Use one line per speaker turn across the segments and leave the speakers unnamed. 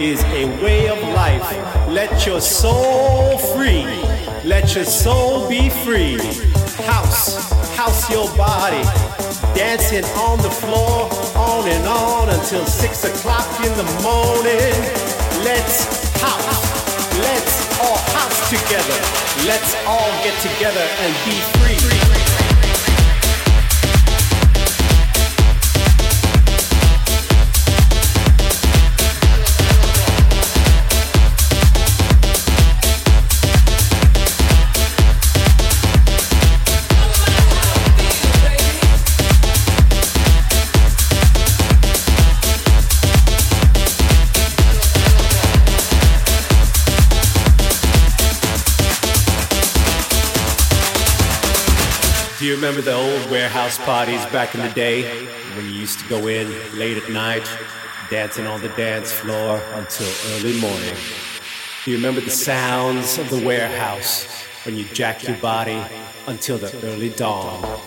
is a way of life. Let your soul free. Let your soul be free. House, house your body. Dancing on the floor, on and on until six o'clock in the morning. Let's house. Let's all house together. Let's all get together and be free. Do you remember the old warehouse parties back in the day when you used to go in late at night, dancing on the dance floor until early morning? Do you remember the sounds of the warehouse when you jacked your body until the early dawn?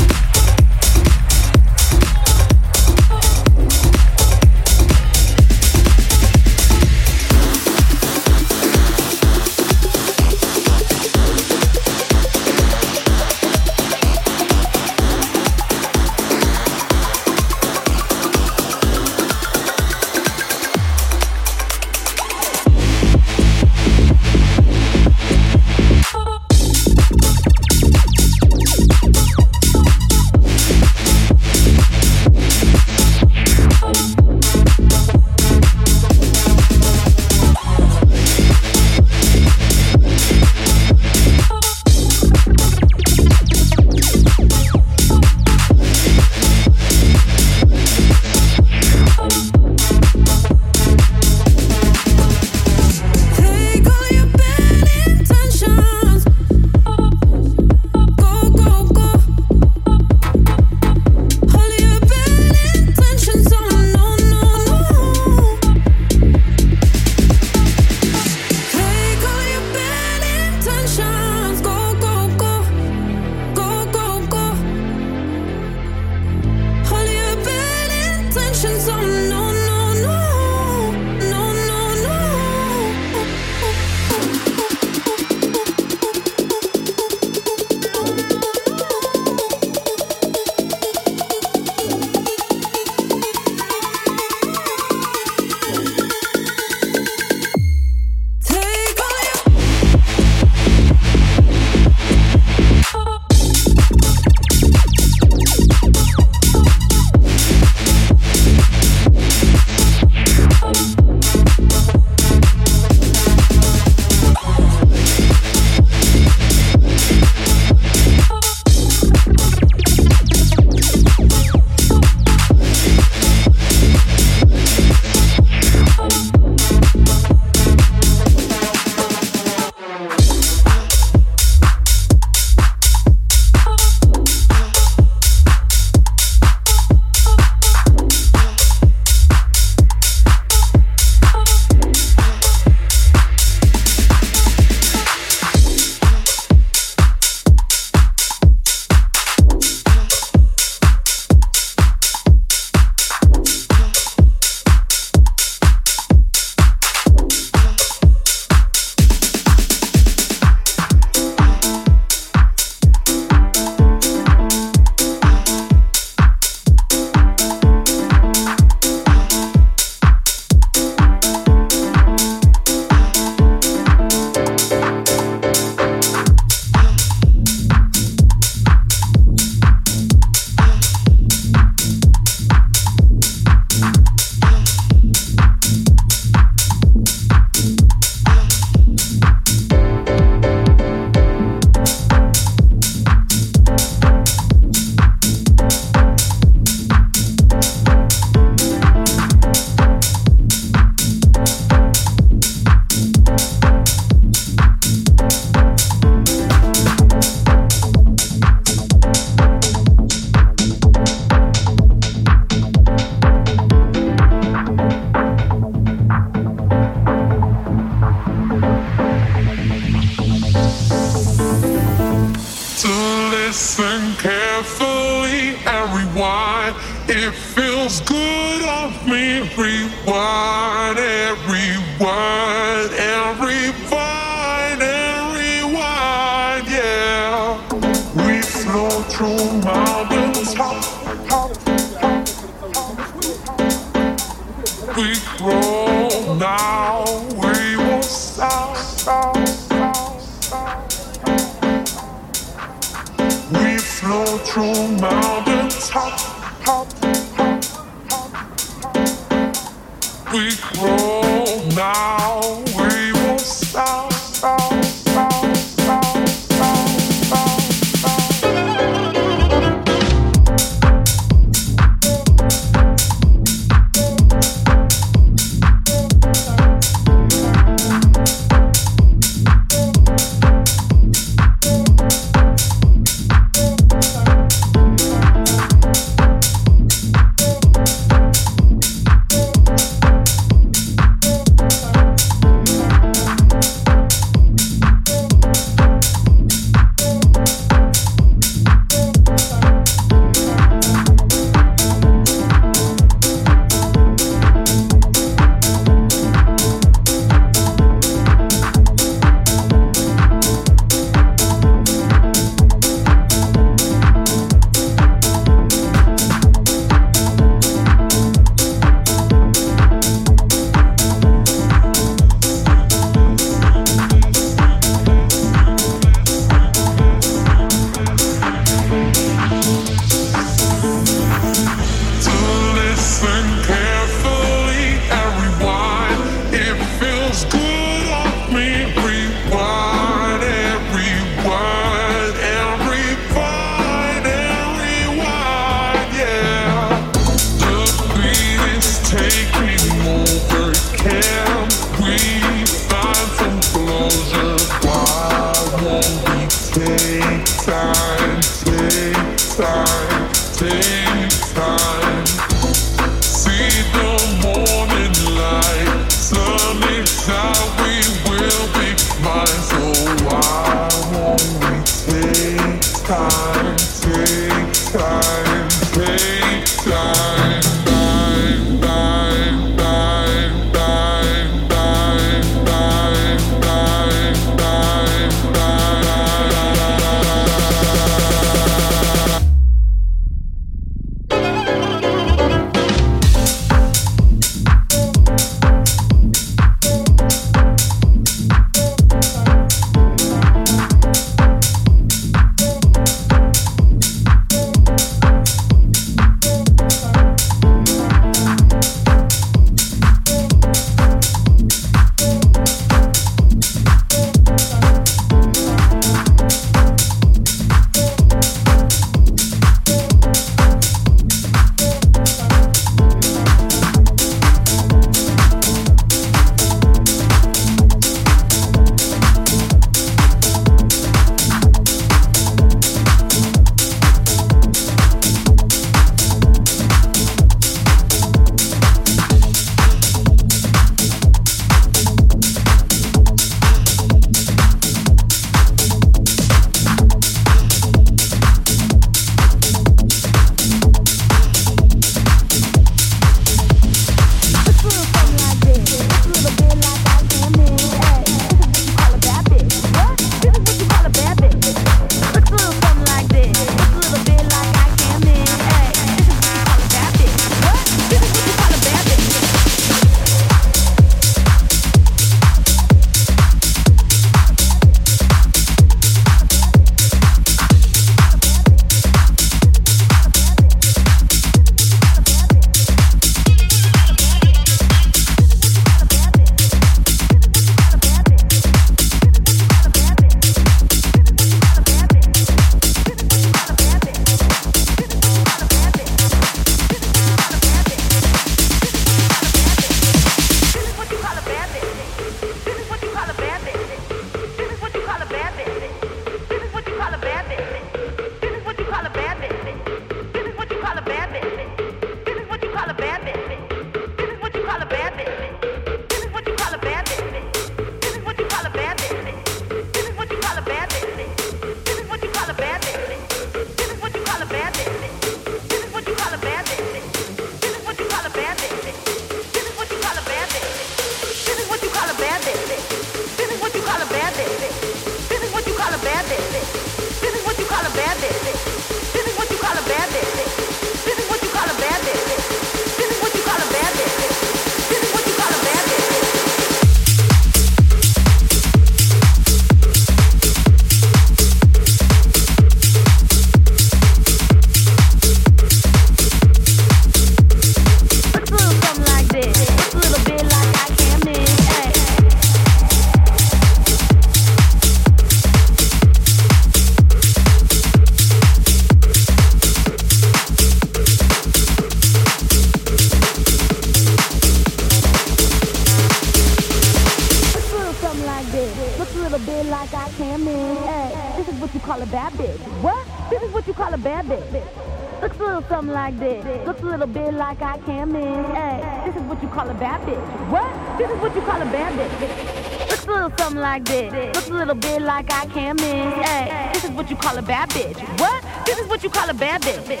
like this. Looks a little bit like I can't miss. Hey, this is what you call a bad bitch. What? This is what you call a bad bitch.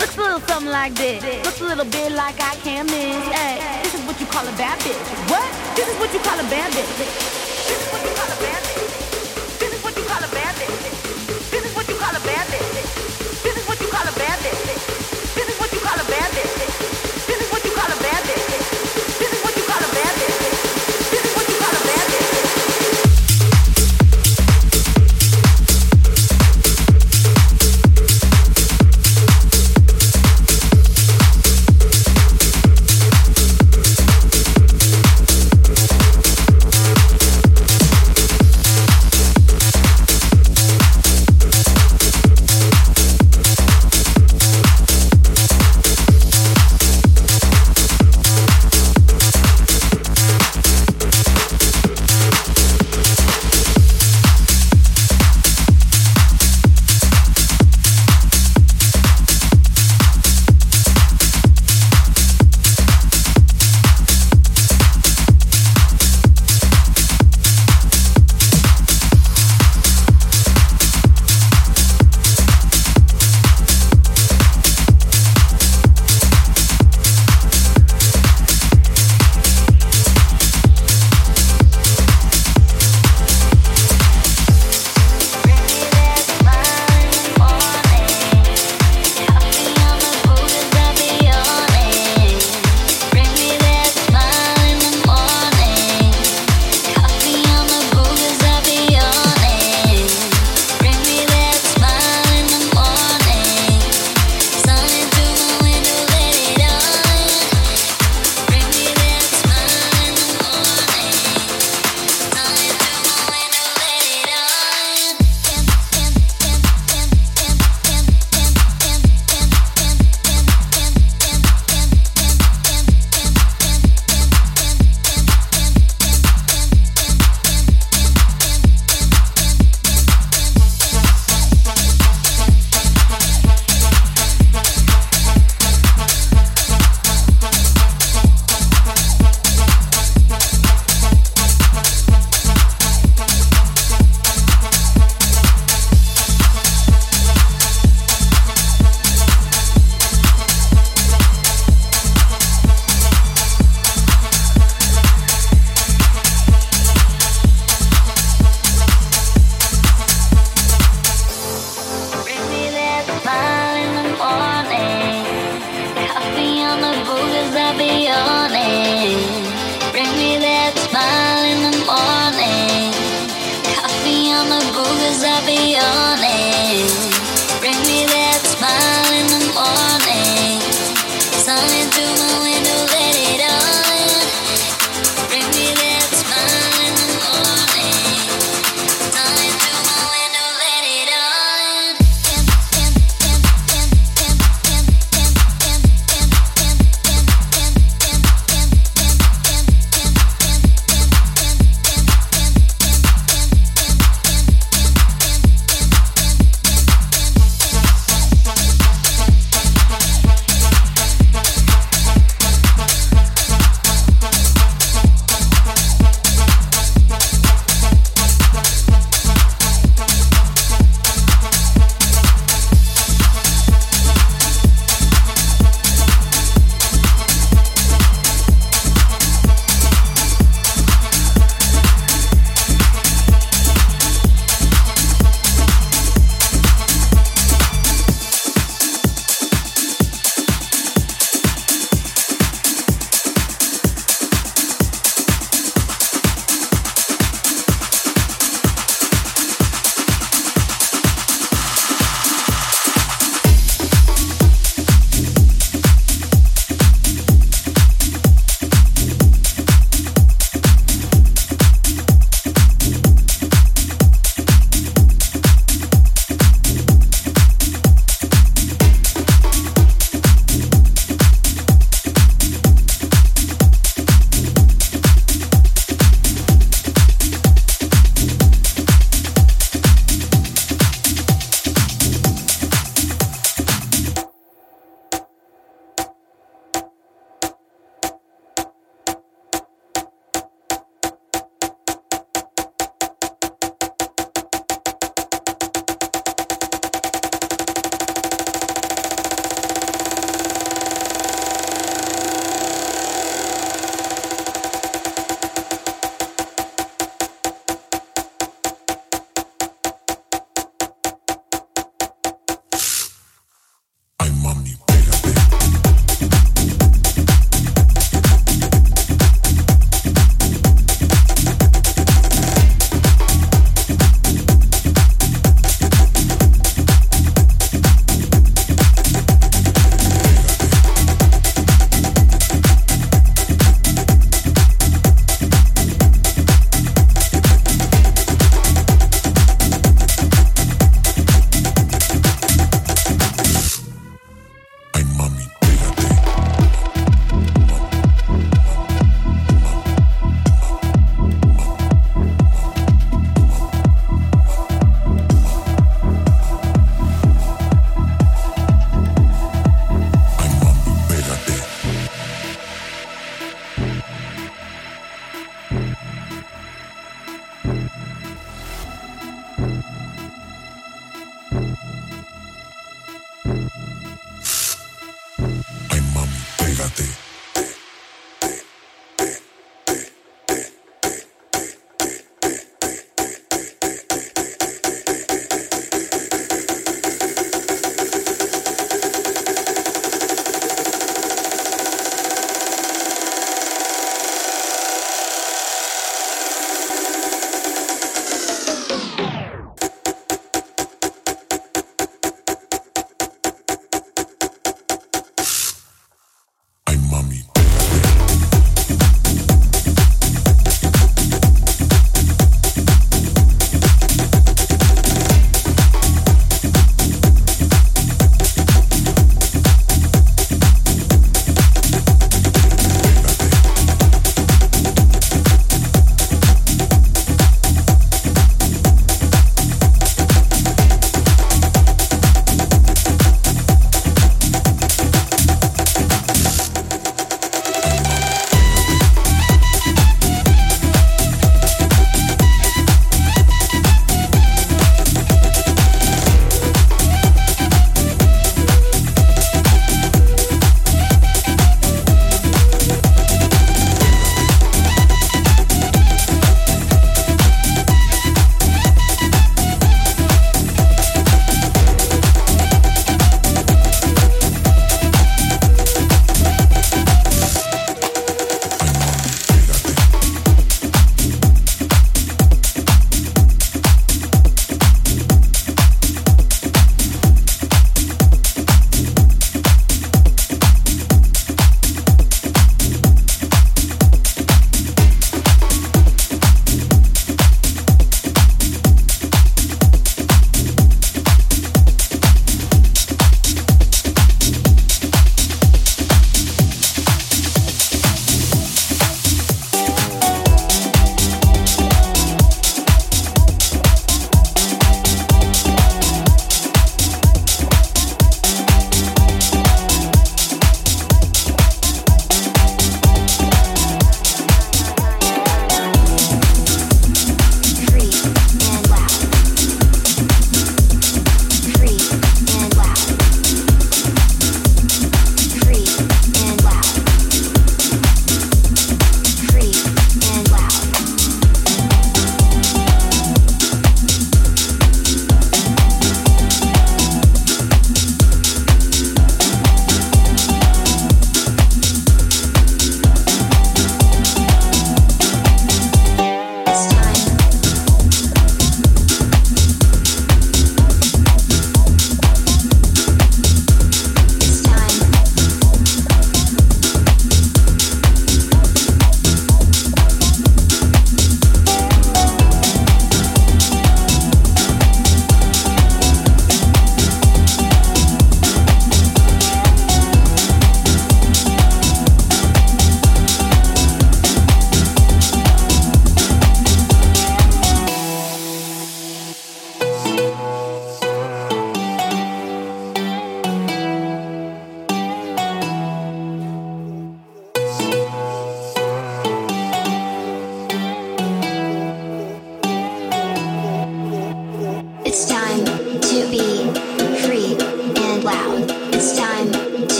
Looks a little something like this. Looks a little bit like I can't miss. Hey, this is what you call a bad bitch. What? This is what you call a bad bitch.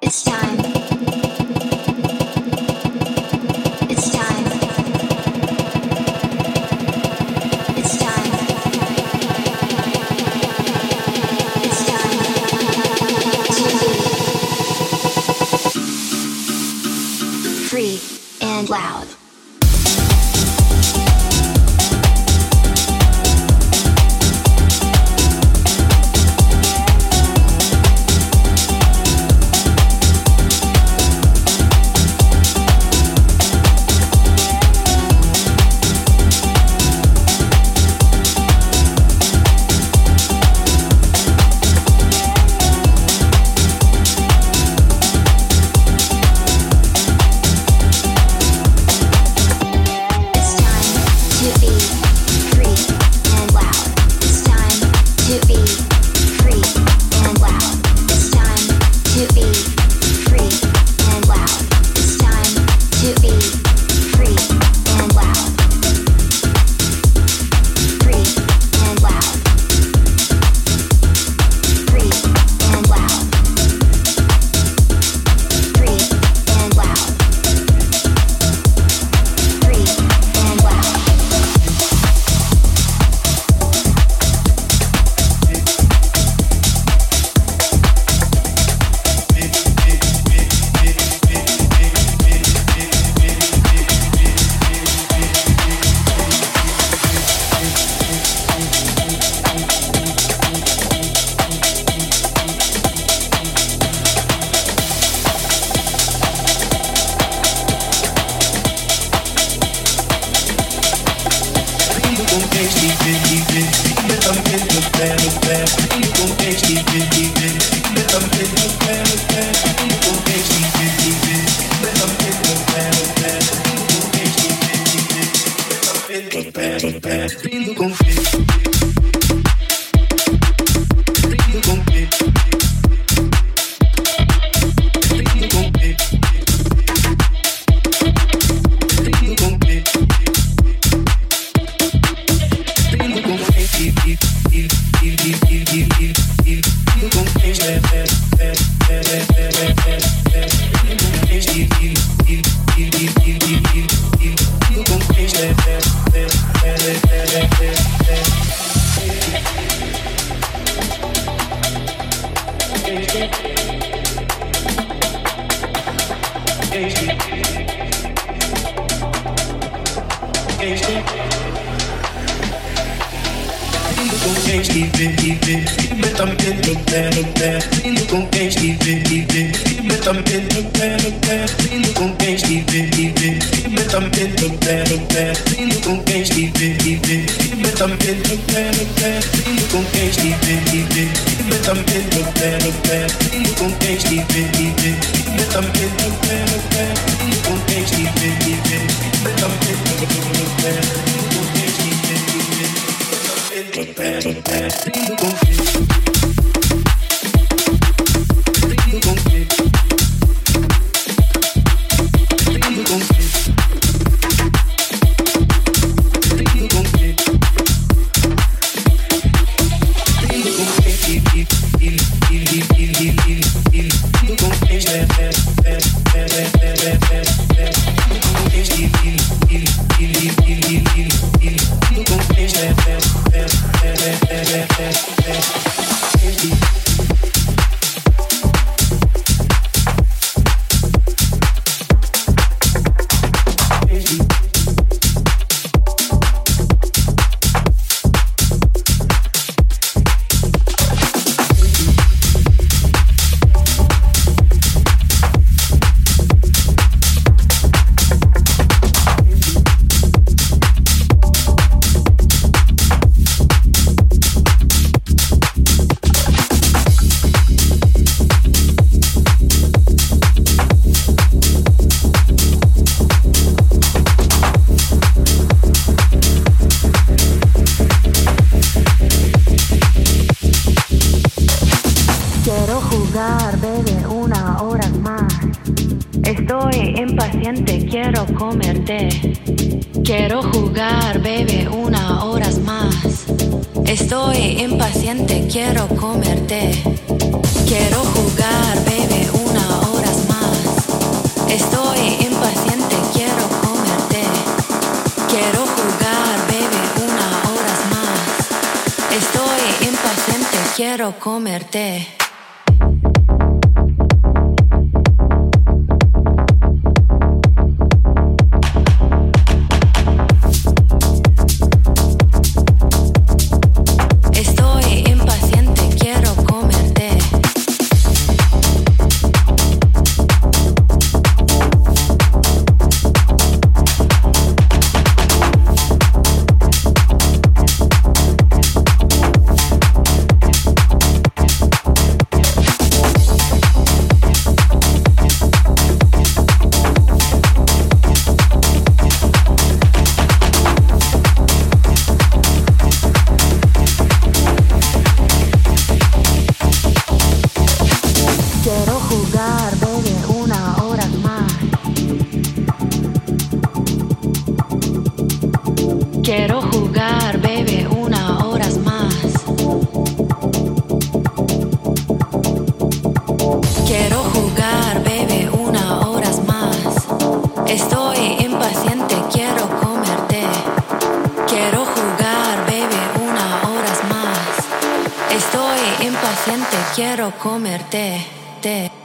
It's time. It's time. It's time. It's time. Free and loud. Vindo com Quiero jugar, baby, una
hora más. Quiero jugar, baby, una hora más. Quiero jugar, baby, una hora más. Estoy impaciente, quiero comerte. Quiero jugar, baby, una hora más. Estoy impaciente, quiero comerte. there.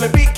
Will?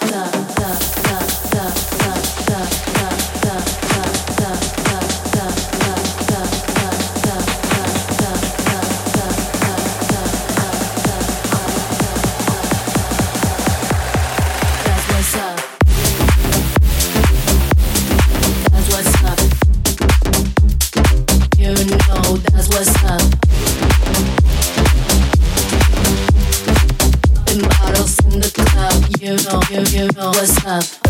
Love.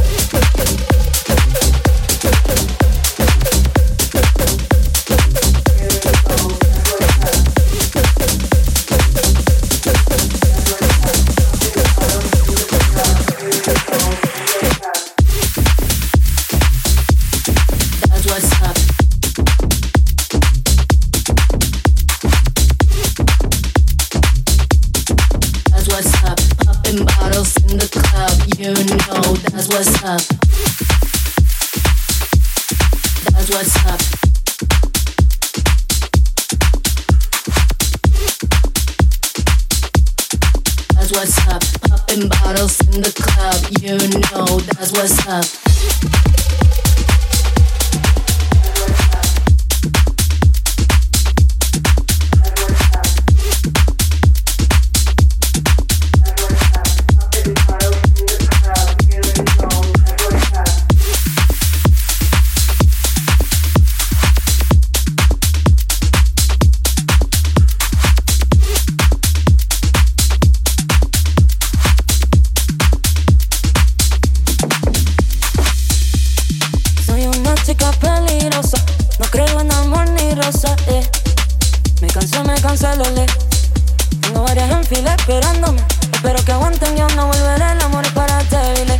esperándome. Espero que aguanten, yo no volveré. El amor es para débiles.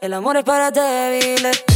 El amor es para débiles.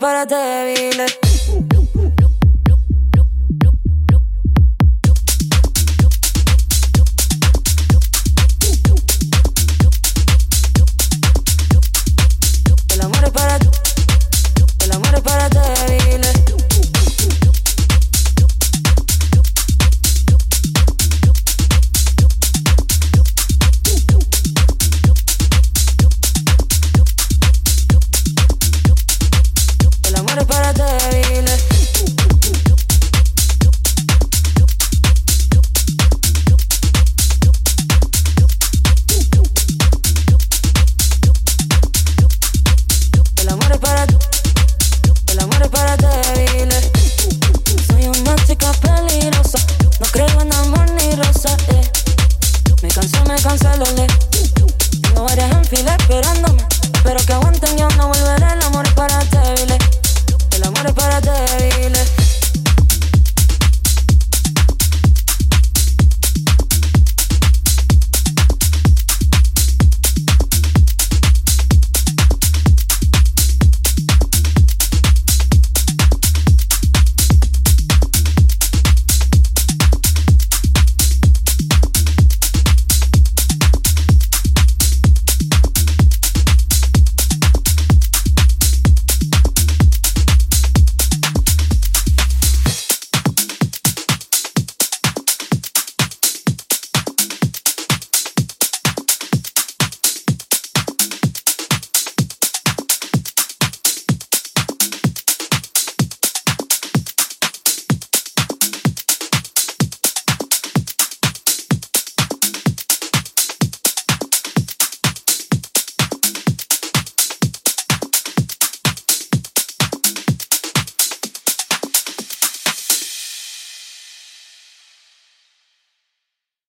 Débiles,